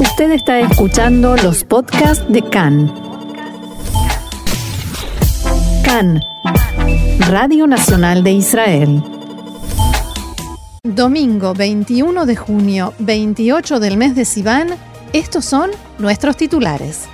Usted está escuchando los podcasts de CAN. CAN, Radio Nacional de Israel. Domingo 21 de junio, 28 del mes de Sivan, estos son nuestros titulares.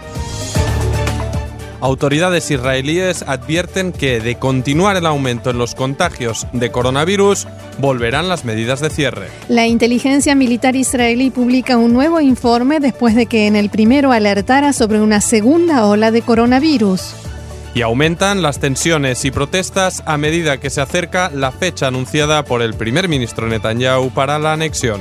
Autoridades israelíes advierten que de continuar el aumento en los contagios de coronavirus, volverán las medidas de cierre. La inteligencia militar israelí publica un nuevo informe después de que en el primero alertara sobre una segunda ola de coronavirus. Y aumentan las tensiones y protestas a medida que se acerca la fecha anunciada por el primer ministro Netanyahu para la anexión.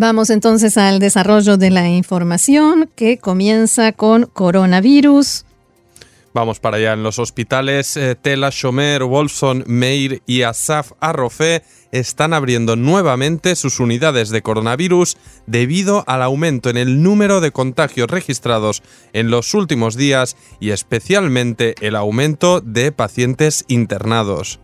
Vamos entonces al desarrollo de la información que comienza con coronavirus. Vamos para allá. En los hospitales eh, Tela, Shomer, Wolfson, Meir y Asaf Arrofé están abriendo nuevamente sus unidades de coronavirus debido al aumento en el número de contagios registrados en los últimos días y especialmente el aumento de pacientes internados.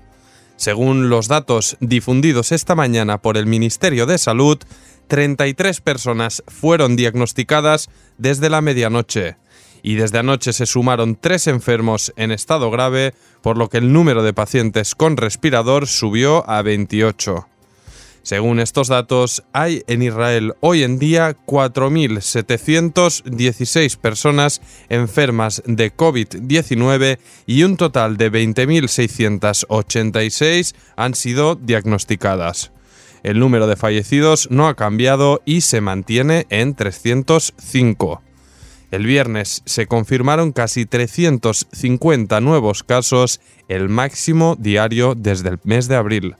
Según los datos difundidos esta mañana por el Ministerio de Salud, 33 personas fueron diagnosticadas desde la medianoche y desde anoche se sumaron tres enfermos en estado grave, por lo que el número de pacientes con respirador subió a 28. Según estos datos, hay en Israel hoy en día 4.716 personas enfermas de COVID-19 y un total de 20.686 han sido diagnosticadas. El número de fallecidos no ha cambiado y se mantiene en 305. El viernes se confirmaron casi 350 nuevos casos, el máximo diario desde el mes de abril.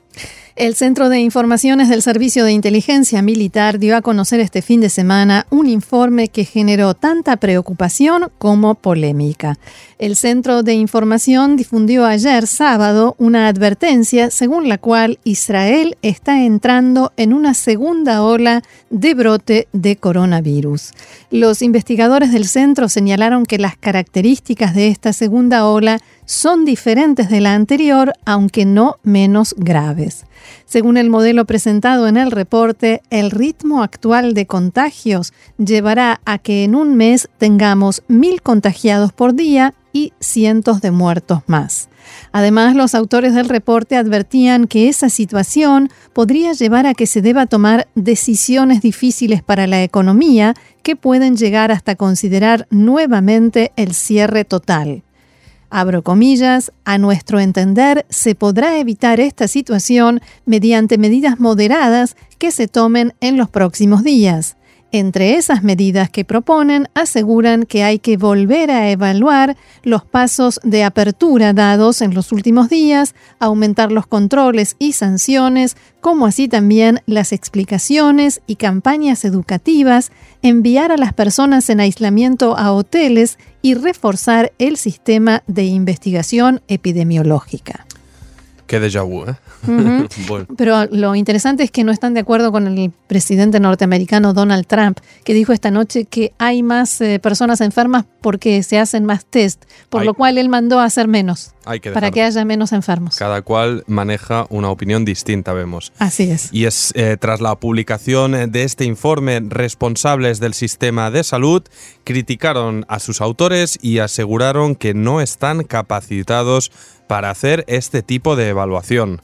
El Centro de Informaciones del Servicio de Inteligencia Militar dio a conocer este fin de semana un informe que generó tanta preocupación como polémica. El Centro de Información difundió ayer sábado una advertencia según la cual Israel está entrando en una segunda ola de brote de coronavirus. Los investigadores del centro señalaron que las características de esta segunda ola son diferentes de la anterior, aunque no menos graves. Según el modelo presentado en el reporte, el ritmo actual de contagios llevará a que en un mes tengamos mil contagiados por día y cientos de muertos más. Además, los autores del reporte advertían que esa situación podría llevar a que se deba tomar decisiones difíciles para la economía que pueden llegar hasta considerar nuevamente el cierre total. Abro comillas, a nuestro entender se podrá evitar esta situación mediante medidas moderadas que se tomen en los próximos días. Entre esas medidas que proponen, aseguran que hay que volver a evaluar los pasos de apertura dados en los últimos días, aumentar los controles y sanciones, como así también las explicaciones y campañas educativas, enviar a las personas en aislamiento a hoteles y reforzar el sistema de investigación epidemiológica. Qué déjà vu, ¿eh? Pero lo interesante es que no están de acuerdo con el presidente norteamericano Donald Trump, que dijo esta noche que hay más eh, personas enfermas porque se hacen más test, por lo cual él mandó a hacer menos. Para que haya menos enfermos. Cada cual maneja una opinión distinta, vemos. Así es. Y es eh, tras la publicación de este informe, responsables del sistema de salud criticaron a sus autores y aseguraron que no están capacitados para hacer este tipo de evaluación.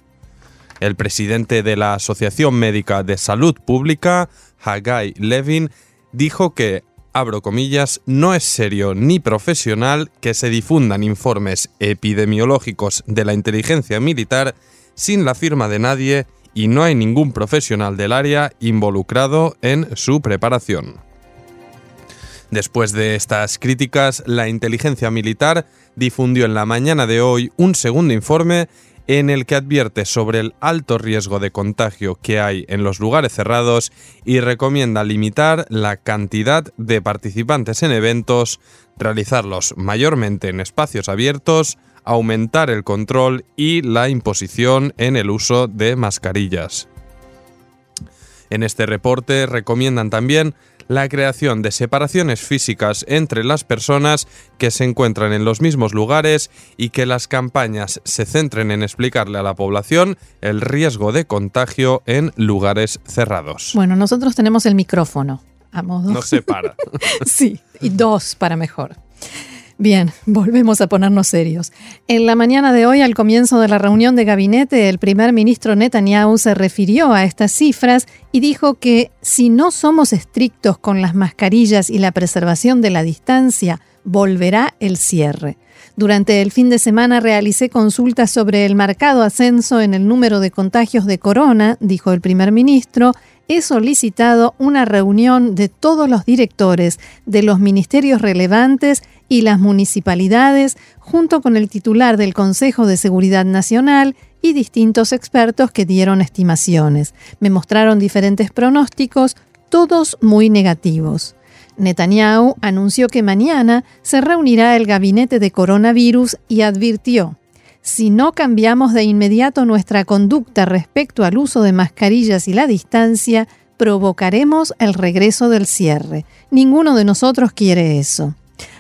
El presidente de la Asociación Médica de Salud Pública, Hagai Levin, dijo que, abro comillas, no es serio ni profesional que se difundan informes epidemiológicos de la inteligencia militar sin la firma de nadie y no hay ningún profesional del área involucrado en su preparación. Después de estas críticas, la inteligencia militar difundió en la mañana de hoy un segundo informe en el que advierte sobre el alto riesgo de contagio que hay en los lugares cerrados y recomienda limitar la cantidad de participantes en eventos, realizarlos mayormente en espacios abiertos, aumentar el control y la imposición en el uso de mascarillas. En este reporte recomiendan también la creación de separaciones físicas entre las personas que se encuentran en los mismos lugares y que las campañas se centren en explicarle a la población el riesgo de contagio en lugares cerrados. Bueno, nosotros tenemos el micrófono. A modo. No se para. sí, y dos para mejor. Bien, volvemos a ponernos serios. En la mañana de hoy, al comienzo de la reunión de gabinete, el primer ministro Netanyahu se refirió a estas cifras y dijo que si no somos estrictos con las mascarillas y la preservación de la distancia, volverá el cierre. Durante el fin de semana realicé consultas sobre el marcado ascenso en el número de contagios de corona, dijo el primer ministro, he solicitado una reunión de todos los directores de los ministerios relevantes y las municipalidades, junto con el titular del Consejo de Seguridad Nacional y distintos expertos que dieron estimaciones. Me mostraron diferentes pronósticos, todos muy negativos. Netanyahu anunció que mañana se reunirá el gabinete de coronavirus y advirtió, si no cambiamos de inmediato nuestra conducta respecto al uso de mascarillas y la distancia, provocaremos el regreso del cierre. Ninguno de nosotros quiere eso.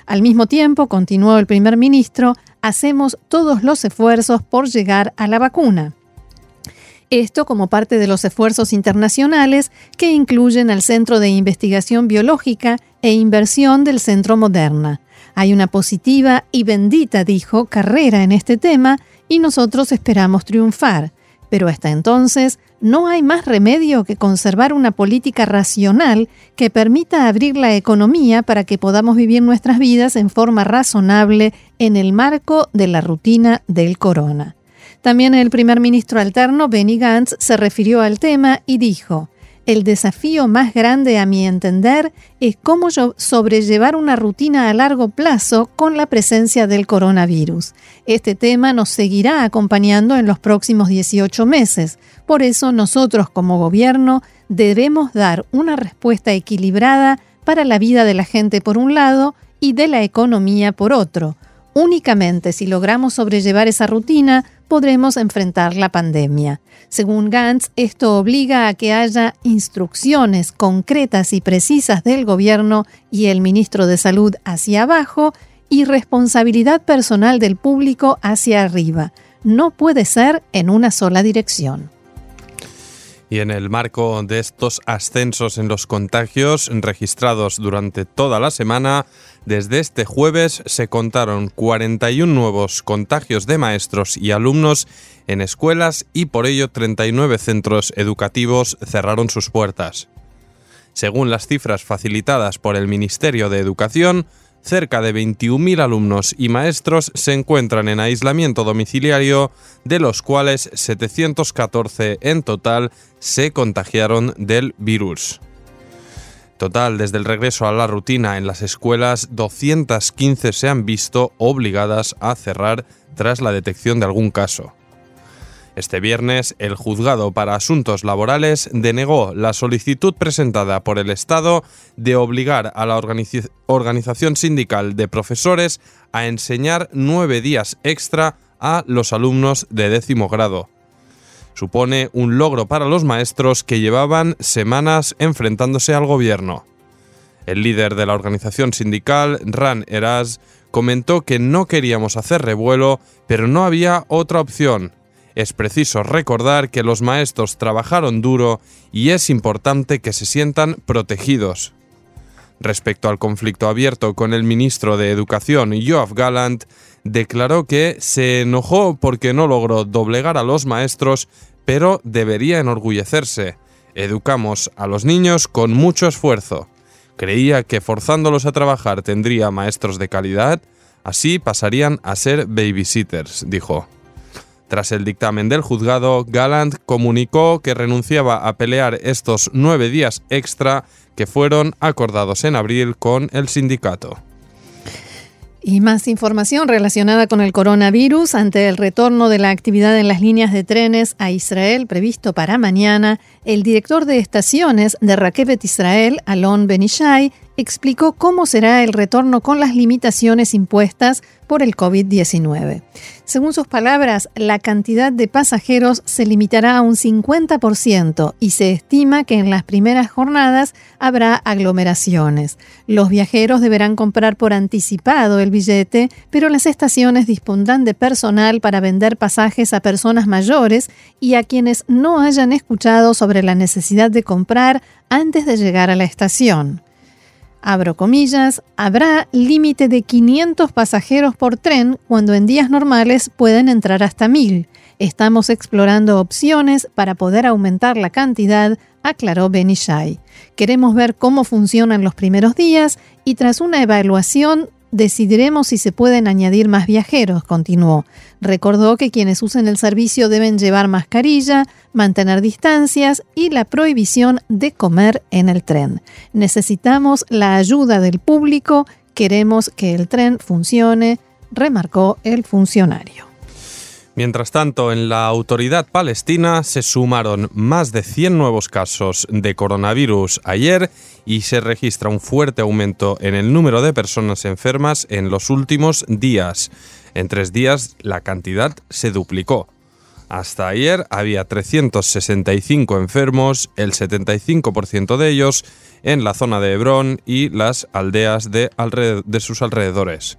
Al mismo tiempo, continuó el primer ministro, hacemos todos los esfuerzos por llegar a la vacuna. Esto como parte de los esfuerzos internacionales que incluyen al Centro de Investigación Biológica e Inversión del Centro Moderna. Hay una positiva y bendita, dijo, carrera en este tema y nosotros esperamos triunfar. Pero hasta entonces no hay más remedio que conservar una política racional que permita abrir la economía para que podamos vivir nuestras vidas en forma razonable en el marco de la rutina del corona. También el primer ministro alterno, Benny Gantz, se refirió al tema y dijo, el desafío más grande a mi entender es cómo sobrellevar una rutina a largo plazo con la presencia del coronavirus. Este tema nos seguirá acompañando en los próximos 18 meses. Por eso nosotros como gobierno debemos dar una respuesta equilibrada para la vida de la gente por un lado y de la economía por otro. Únicamente si logramos sobrellevar esa rutina, podremos enfrentar la pandemia. Según Gantz, esto obliga a que haya instrucciones concretas y precisas del gobierno y el ministro de Salud hacia abajo y responsabilidad personal del público hacia arriba. No puede ser en una sola dirección. Y en el marco de estos ascensos en los contagios registrados durante toda la semana, desde este jueves se contaron 41 nuevos contagios de maestros y alumnos en escuelas y por ello 39 centros educativos cerraron sus puertas. Según las cifras facilitadas por el Ministerio de Educación, cerca de 21.000 alumnos y maestros se encuentran en aislamiento domiciliario, de los cuales 714 en total se contagiaron del virus. Total, desde el regreso a la rutina en las escuelas, 215 se han visto obligadas a cerrar tras la detección de algún caso. Este viernes, el Juzgado para Asuntos Laborales denegó la solicitud presentada por el Estado de obligar a la organización sindical de profesores a enseñar nueve días extra a los alumnos de décimo grado. Supone un logro para los maestros que llevaban semanas enfrentándose al gobierno. El líder de la organización sindical, Ran Eras, comentó que no queríamos hacer revuelo, pero no había otra opción es preciso recordar que los maestros trabajaron duro y es importante que se sientan protegidos. Respecto al conflicto abierto con el ministro de Educación, Joaf Gallant, declaró que se enojó porque no logró doblegar a los maestros, pero debería enorgullecerse. Educamos a los niños con mucho esfuerzo. Creía que forzándolos a trabajar tendría maestros de calidad, así pasarían a ser babysitters, dijo. Tras el dictamen del juzgado, Gallant comunicó que renunciaba a pelear estos nueve días extra que fueron acordados en abril con el sindicato. Y más información relacionada con el coronavirus ante el retorno de la actividad en las líneas de trenes a Israel previsto para mañana, el director de estaciones de Rakevet Israel, Alon Benishai, explicó cómo será el retorno con las limitaciones impuestas por el COVID-19. Según sus palabras, la cantidad de pasajeros se limitará a un 50% y se estima que en las primeras jornadas habrá aglomeraciones. Los viajeros deberán comprar por anticipado el billete, pero las estaciones dispondrán de personal para vender pasajes a personas mayores y a quienes no hayan escuchado sobre la necesidad de comprar antes de llegar a la estación abro comillas, habrá límite de 500 pasajeros por tren cuando en días normales pueden entrar hasta 1000. Estamos explorando opciones para poder aumentar la cantidad, aclaró Benishai. Queremos ver cómo funcionan los primeros días y tras una evaluación Decidiremos si se pueden añadir más viajeros, continuó. Recordó que quienes usen el servicio deben llevar mascarilla, mantener distancias y la prohibición de comer en el tren. Necesitamos la ayuda del público, queremos que el tren funcione, remarcó el funcionario. Mientras tanto, en la autoridad palestina se sumaron más de 100 nuevos casos de coronavirus ayer y se registra un fuerte aumento en el número de personas enfermas en los últimos días. En tres días la cantidad se duplicó. Hasta ayer había 365 enfermos, el 75% de ellos en la zona de Hebrón y las aldeas de, de sus alrededores.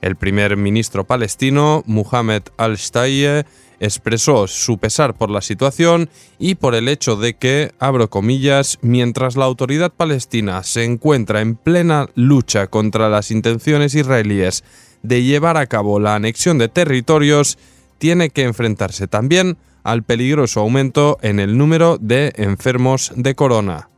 El primer ministro palestino, Mohamed al-Shtaye, expresó su pesar por la situación y por el hecho de que, abro comillas, mientras la autoridad palestina se encuentra en plena lucha contra las intenciones israelíes de llevar a cabo la anexión de territorios, tiene que enfrentarse también al peligroso aumento en el número de enfermos de corona.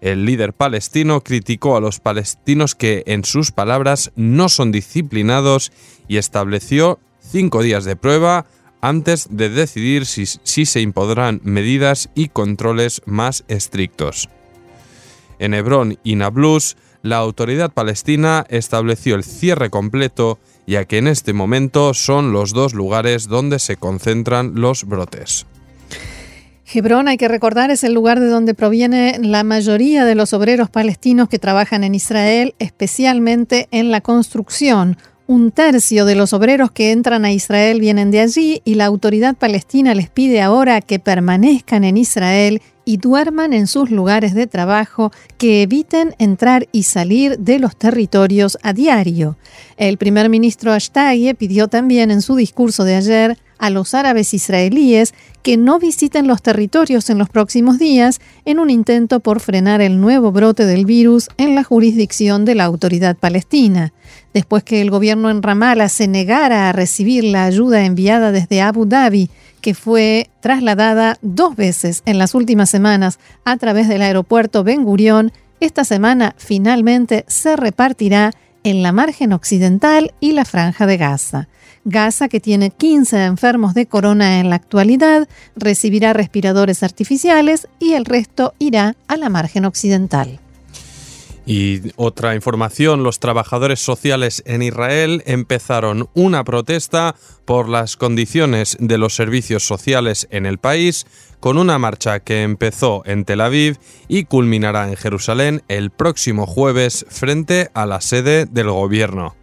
El líder palestino criticó a los palestinos que, en sus palabras, no son disciplinados y estableció cinco días de prueba antes de decidir si, se impondrán medidas y controles más estrictos. En Hebrón y Nablus, la autoridad palestina estableció el cierre completo, ya que en este momento son los dos lugares donde se concentran los brotes. Hebrón, hay que recordar, es el lugar de donde proviene la mayoría de los obreros palestinos que trabajan en Israel, especialmente en la construcción. Un tercio de los obreros que entran a Israel vienen de allí y la autoridad palestina les pide ahora que permanezcan en Israel y duerman en sus lugares de trabajo, que eviten entrar y salir de los territorios a diario. El primer ministro Ashtaye pidió también en su discurso de ayer a los árabes israelíes que no visiten los territorios en los próximos días en un intento por frenar el nuevo brote del virus en la jurisdicción de la autoridad palestina. Después que el gobierno en Ramallah se negara a recibir la ayuda enviada desde Abu Dhabi que fue trasladada dos veces en las últimas semanas a través del aeropuerto Ben Gurión, esta semana finalmente se repartirá en la margen occidental y la franja de Gaza. Gaza, que tiene 15 enfermos de corona en la actualidad, recibirá respiradores artificiales y el resto irá a la margen occidental. Y otra información, los trabajadores sociales en Israel empezaron una protesta por las condiciones de los servicios sociales en el país, con una marcha que empezó en Tel Aviv y culminará en Jerusalén el próximo jueves frente a la sede del gobierno.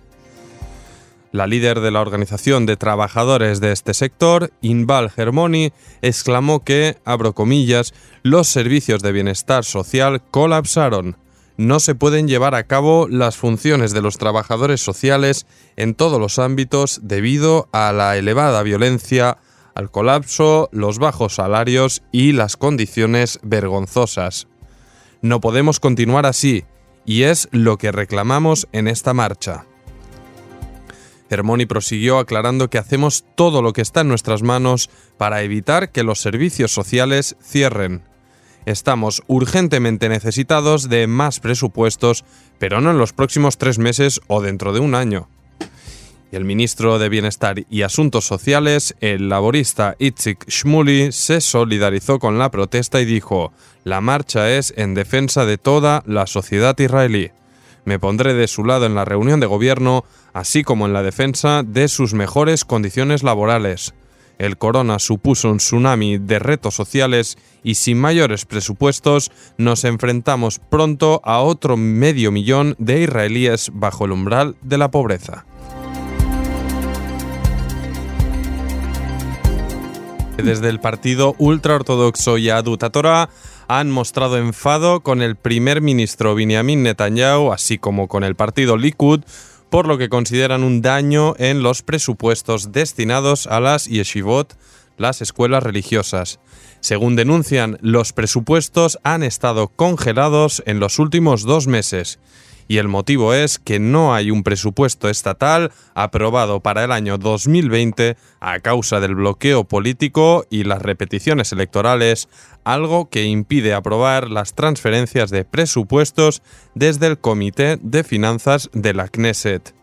La líder de la organización de trabajadores de este sector, Inbal Germoni, exclamó que, abro comillas, los servicios de bienestar social colapsaron no se pueden llevar a cabo las funciones de los trabajadores sociales en todos los ámbitos debido a la elevada violencia, al colapso, los bajos salarios y las condiciones vergonzosas. No podemos continuar así, y es lo que reclamamos en esta marcha. Hermoni prosiguió aclarando que hacemos todo lo que está en nuestras manos para evitar que los servicios sociales cierren Estamos urgentemente necesitados de más presupuestos, pero no en los próximos tres meses o dentro de un año. Y el ministro de Bienestar y Asuntos Sociales, el laborista Itzik Shmuli, se solidarizó con la protesta y dijo, la marcha es en defensa de toda la sociedad israelí. Me pondré de su lado en la reunión de gobierno, así como en la defensa de sus mejores condiciones laborales. el corona supuso un tsunami de retos sociales y sin mayores presupuestos nos enfrentamos pronto a otro medio millón de israelíes bajo el umbral de la pobreza. Desde el partido ultraortodoxo Yadut Torah han mostrado enfado con el primer ministro Benjamin Netanyahu, así como con el partido Likud, por lo que consideran un daño en los presupuestos destinados a las yeshivot, las escuelas religiosas. Según denuncian, los presupuestos han estado congelados en los últimos dos meses y el motivo es que no hay un presupuesto estatal aprobado para el año 2020 a causa del bloqueo político y las repeticiones electorales, algo que impide aprobar las transferencias de presupuestos desde el Comité de Finanzas de la Knesset.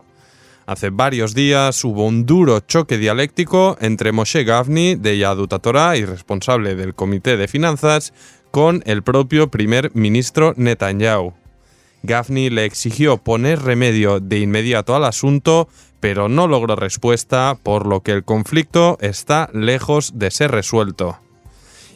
Hace varios días hubo un duro choque dialéctico entre Moshe Gavni de Yadut Torah y responsable del Comité de Finanzas con el propio primer ministro Netanyahu. Gaffney le exigió poner remedio de inmediato al asunto, pero no logró respuesta, por lo que el conflicto está lejos de ser resuelto.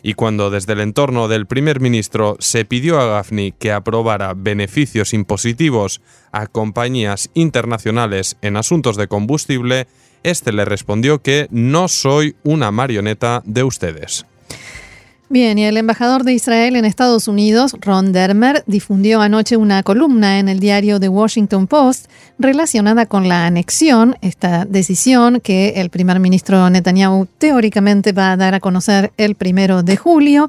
Y cuando desde el entorno del primer ministro se pidió a Gaffney que aprobara beneficios impositivos a compañías internacionales en asuntos de combustible, este le respondió que no soy una marioneta de ustedes. Bien, y el embajador de Israel en Estados Unidos, Ron Dermer, difundió anoche una columna en el diario The Washington Post relacionada con la anexión, esta decisión que el primer ministro Netanyahu teóricamente va a dar a conocer el primero de julio.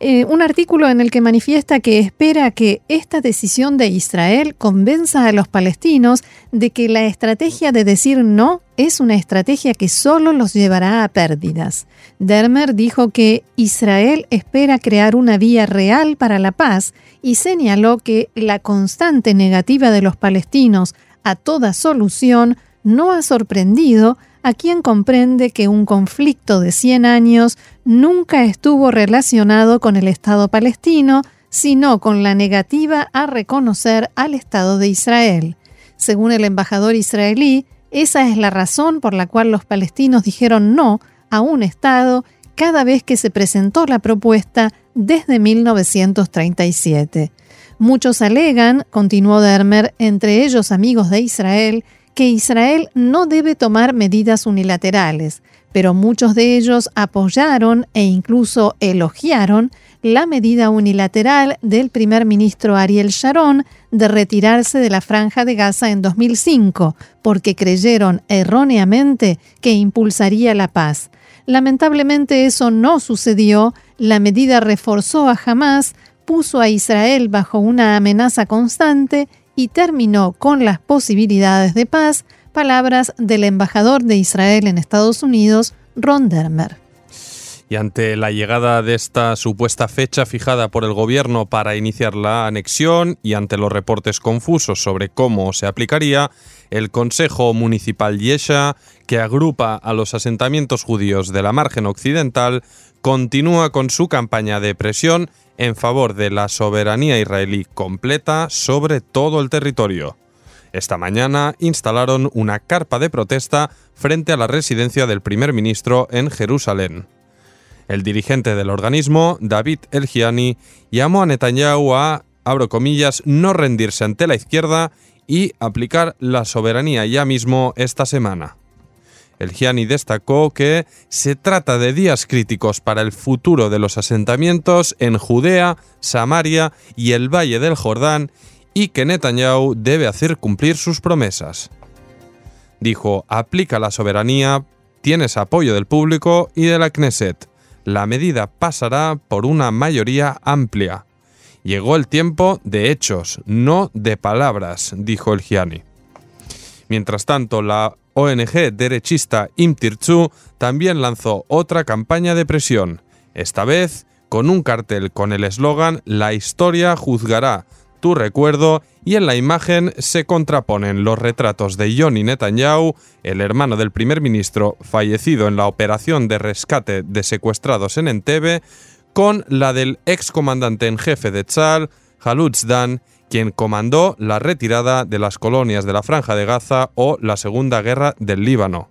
Eh, un artículo en el que manifiesta que espera que esta decisión de Israel convenza a los palestinos de que la estrategia de decir no es una estrategia que solo los llevará a pérdidas. Dermer dijo que Israel espera crear una vía real para la paz y señaló que la constante negativa de los palestinos a toda solución no ha sorprendido a quien comprende que un conflicto de 100 años nunca estuvo relacionado con el Estado palestino, sino con la negativa a reconocer al Estado de Israel. Según el embajador israelí, esa es la razón por la cual los palestinos dijeron no a un Estado cada vez que se presentó la propuesta desde 1937. Muchos alegan, continuó Dermer, entre ellos amigos de Israel, que Israel no debe tomar medidas unilaterales, pero muchos de ellos apoyaron e incluso elogiaron la medida unilateral del primer ministro Ariel Sharon de retirarse de la franja de Gaza en 2005, porque creyeron erróneamente que impulsaría la paz. Lamentablemente eso no sucedió, la medida reforzó a Hamas, puso a Israel bajo una amenaza constante y terminó con las posibilidades de paz, palabras del embajador de Israel en Estados Unidos, Ron Dermer. Y ante la llegada de esta supuesta fecha fijada por el gobierno para iniciar la anexión y ante los reportes confusos sobre cómo se aplicaría, el Consejo Municipal Yesha, que agrupa a los asentamientos judíos de la margen occidental, continúa con su campaña de presión en favor de la soberanía israelí completa sobre todo el territorio. Esta mañana instalaron una carpa de protesta frente a la residencia del primer ministro en Jerusalén. El dirigente del organismo, David Elgiani, llamó a Netanyahu a, abro comillas, no rendirse ante la izquierda y aplicar la soberanía ya mismo esta semana. El Gianni destacó que se trata de días críticos para el futuro de los asentamientos en Judea, Samaria y el Valle del Jordán y que Netanyahu debe hacer cumplir sus promesas. Dijo, aplica la soberanía, tienes apoyo del público y de la Knesset. La medida pasará por una mayoría amplia. Llegó el tiempo de hechos, no de palabras, dijo el Gianni. Mientras tanto, la ONG derechista Imtirtzu también lanzó otra campaña de presión, esta vez con un cartel con el eslogan La historia juzgará tu recuerdo y en la imagen se contraponen los retratos de Johnny Netanyahu, el hermano del primer ministro fallecido en la operación de rescate de secuestrados en Entebbe, con la del ex comandante en jefe de Tzal, Halutz Dan, quien comandó la retirada de las colonias de la Franja de Gaza o la Segunda Guerra del Líbano.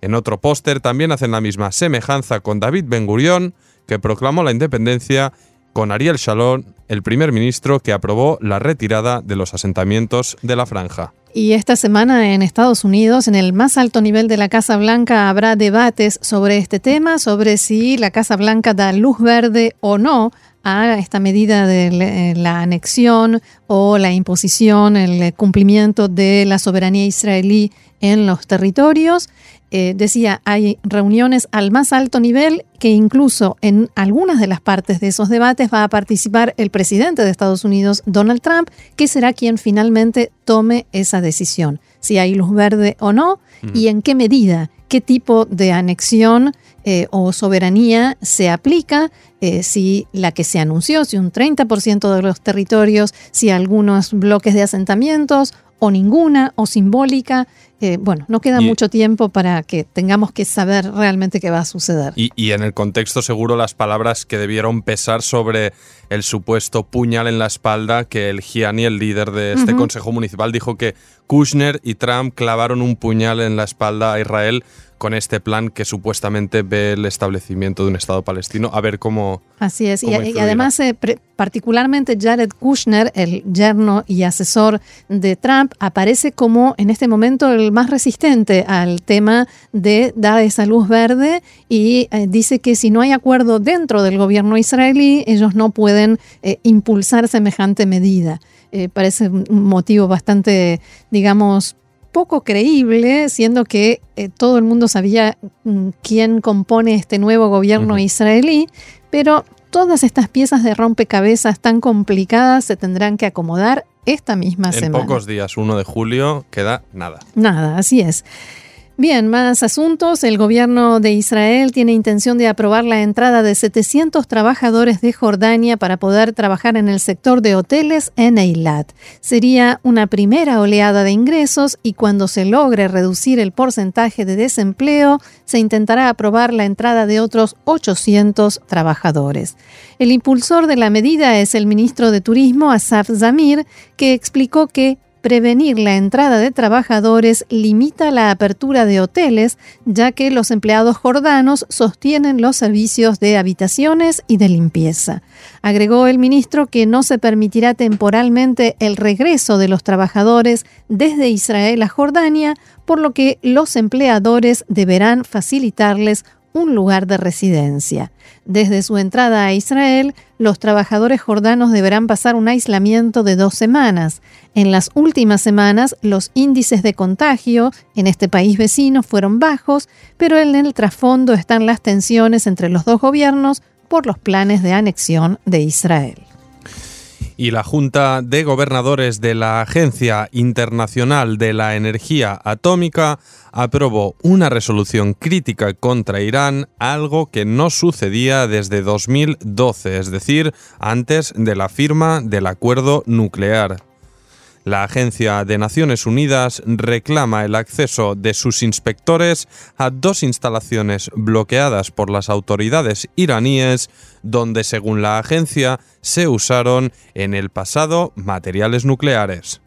En otro póster también hacen la misma semejanza con David Ben Gurión, que proclamó la independencia, con Ariel Sharon, el primer ministro que aprobó la retirada de los asentamientos de la franja. Y esta semana en Estados Unidos, en el más alto nivel de la Casa Blanca, habrá debates sobre este tema, sobre si la Casa Blanca da luz verde o no a esta medida de la anexión o la imposición, el cumplimiento de la soberanía israelí en los territorios. Eh, decía, hay reuniones al más alto nivel que incluso en algunas de las partes de esos debates va a participar el presidente de Estados Unidos, Donald Trump, que será quien finalmente tome esa decisión, si hay luz verde o no y en qué medida, qué tipo de anexión eh, o soberanía se aplica, eh, si la que se anunció, si un 30% de los territorios, si algunos bloques de asentamientos o ninguna o simbólica. Eh, bueno, no queda mucho tiempo para que tengamos que saber realmente qué va a suceder. Y, en el contexto seguro las palabras que debieron pesar sobre el supuesto puñal en la espalda que el Gianni, el líder de este Consejo Municipal, dijo que Kushner y Trump clavaron un puñal en la espalda a Israel con este plan que supuestamente ve el establecimiento de un Estado palestino. A ver cómo. Así es. Y, además, eh, particularmente Jared Kushner, el yerno y asesor de Trump, aparece como en este momento el más resistente al tema de dar esa luz verde y eh, dice que si no hay acuerdo dentro del gobierno israelí, ellos no pueden eh, impulsar semejante medida. parece un motivo bastante, digamos, poco creíble, siendo que eh, todo el mundo sabía mm, quién compone este nuevo gobierno israelí, pero todas estas piezas de rompecabezas tan complicadas se tendrán que acomodar esta misma semana. En pocos días, 1 de julio, queda nada. Nada, así es. Bien, más asuntos. El gobierno de Israel tiene intención de aprobar la entrada de 700 trabajadores de Jordania para poder trabajar en el sector de hoteles en Eilat. Sería una primera oleada de ingresos y cuando se logre reducir el porcentaje de desempleo, se intentará aprobar la entrada de otros 800 trabajadores. El impulsor de la medida es el ministro de Turismo, Asaf Zamir, que explicó que prevenir la entrada de trabajadores limita la apertura de hoteles, ya que los empleados jordanos sostienen los servicios de habitaciones y de limpieza. Agregó el ministro que no se permitirá temporalmente el regreso de los trabajadores desde Israel a Jordania, por lo que los empleadores deberán facilitarles un lugar de residencia. Desde su entrada a Israel, los trabajadores jordanos deberán pasar un aislamiento de dos semanas. En las últimas semanas, los índices de contagio en este país vecino fueron bajos, pero en el trasfondo están las tensiones entre los dos gobiernos por los planes de anexión de Israel y la Junta de Gobernadores de la Agencia Internacional de la Energía Atómica aprobó una resolución crítica contra Irán, algo que no sucedía desde 2012, es decir, antes de la firma del acuerdo nuclear. La Agencia de Naciones Unidas reclama el acceso de sus inspectores a dos instalaciones bloqueadas por las autoridades iraníes, donde según la agencia se usaron en el pasado materiales nucleares.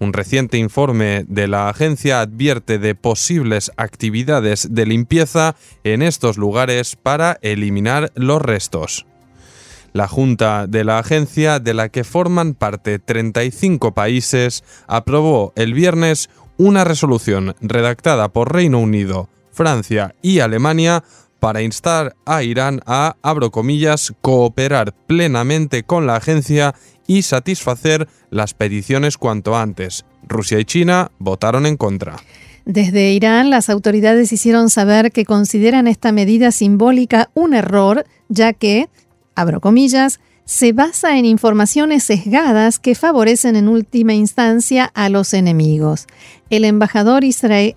Un reciente informe de la agencia advierte de posibles actividades de limpieza en estos lugares para eliminar los restos. La Junta de la agencia, de la que forman parte 35 países, aprobó el viernes una resolución redactada por Reino Unido, Francia y Alemania para instar a Irán a, abro comillas, cooperar plenamente con la agencia y satisfacer las peticiones cuanto antes. Rusia y China votaron en contra. Desde Irán, las autoridades hicieron saber que consideran esta medida simbólica un error, ya que, abro comillas, se basa en informaciones sesgadas que favorecen en última instancia a los enemigos. El embajador israelí,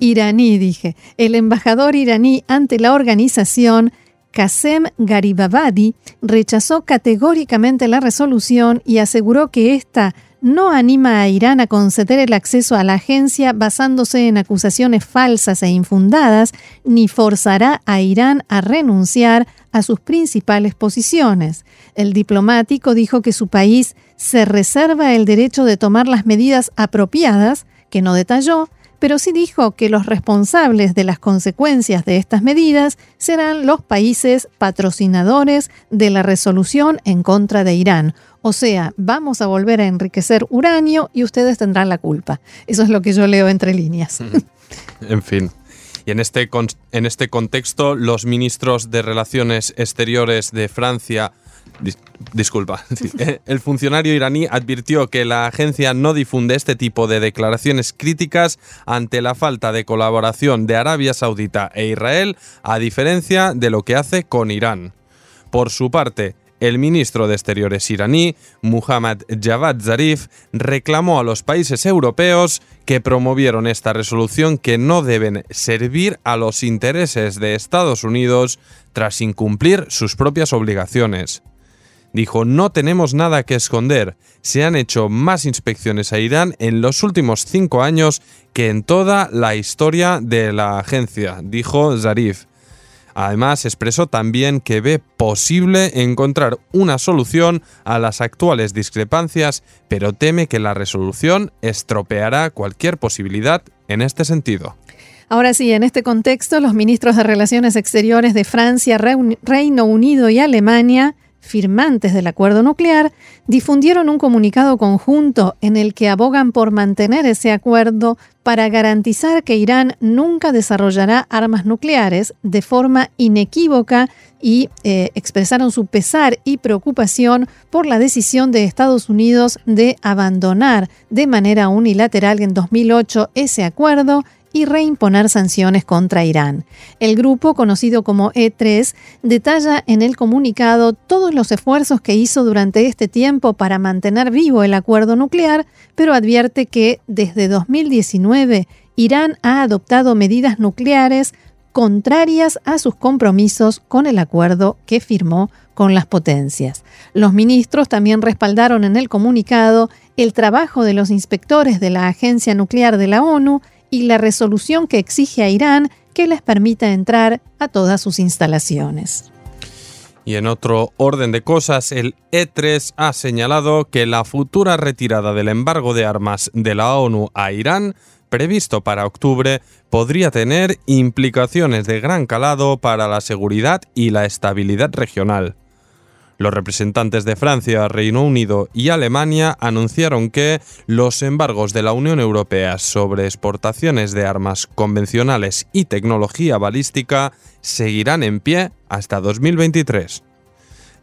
iraní dije, el embajador iraní ante la organización Qasem Garibabadi rechazó categóricamente la resolución y aseguró que esta no anima a Irán a conceder el acceso a la agencia basándose en acusaciones falsas e infundadas, ni forzará a Irán a renunciar a sus principales posiciones. El diplomático dijo que su país se reserva el derecho de tomar las medidas apropiadas, que no detalló, pero sí dijo que los responsables de las consecuencias de estas medidas serán los países patrocinadores de la resolución en contra de Irán. O sea, vamos a volver a enriquecer uranio y ustedes tendrán la culpa. Eso es lo que yo leo entre líneas. en fin. Y en este, en este contexto, los ministros de Relaciones Exteriores de Francia, disculpa, el funcionario iraní advirtió que la agencia no difunde este tipo de declaraciones críticas ante la falta de colaboración de Arabia Saudita e Israel, a diferencia de lo que hace con Irán. Por su parte, el ministro de Exteriores iraní, Muhammad Javad Zarif, reclamó a los países europeos que promovieron esta resolución que no deben servir a los intereses de Estados Unidos tras incumplir sus propias obligaciones. Dijo, no tenemos nada que esconder. Se han hecho más inspecciones a Irán en los últimos cinco años que en toda la historia de la agencia, dijo Zarif. Además, expresó también que ve posible encontrar una solución a las actuales discrepancias, pero teme que la resolución estropeará cualquier posibilidad en este sentido. Ahora sí, en este contexto, los ministros de Relaciones Exteriores de Francia, Reino Unido y Alemania firmantes del acuerdo nuclear, difundieron un comunicado conjunto en el que abogan por mantener ese acuerdo para garantizar que Irán nunca desarrollará armas nucleares de forma inequívoca y eh, expresaron su pesar y preocupación por la decisión de Estados Unidos de abandonar de manera unilateral en 2008 ese acuerdo y reimponer sanciones contra Irán. El grupo, conocido como E3, detalla en el comunicado todos los esfuerzos que hizo durante este tiempo para mantener vivo el acuerdo nuclear, pero advierte que desde 2019 Irán ha adoptado medidas nucleares contrarias a sus compromisos con el acuerdo que firmó con las potencias. Los ministros también respaldaron en el comunicado el trabajo de los inspectores de la Agencia Nuclear de la ONU y la resolución que exige a Irán que les permita entrar a todas sus instalaciones. Y en otro orden de cosas, el E3 ha señalado que la futura retirada del embargo de armas de la ONU a Irán, previsto para octubre, podría tener implicaciones de gran calado para la seguridad y la estabilidad regional. Los representantes de Francia, Reino Unido y Alemania anunciaron que los embargos de la Unión Europea sobre exportaciones de armas convencionales y tecnología balística seguirán en pie hasta 2023.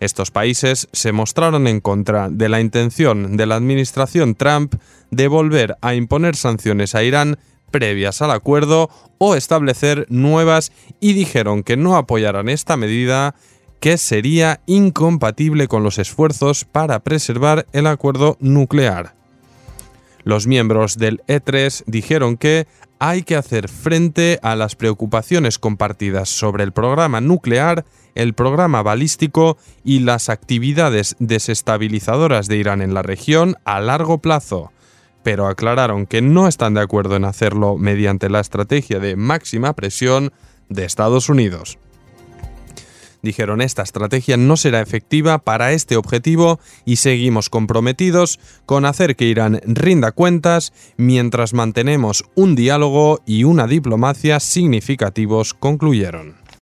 Estos países se mostraron en contra de la intención de la administración Trump de volver a imponer sanciones a Irán previas al acuerdo o establecer nuevas y dijeron que no apoyarán esta medida que sería incompatible con los esfuerzos para preservar el acuerdo nuclear. Los miembros del E3 dijeron que hay que hacer frente a las preocupaciones compartidas sobre el programa nuclear, el programa balístico y las actividades desestabilizadoras de Irán en la región a largo plazo, pero aclararon que no están de acuerdo en hacerlo mediante la estrategia de máxima presión de Estados Unidos. Dijeron, esta estrategia no será efectiva para este objetivo y seguimos comprometidos con hacer que Irán rinda cuentas mientras mantenemos un diálogo y una diplomacia significativos, concluyeron.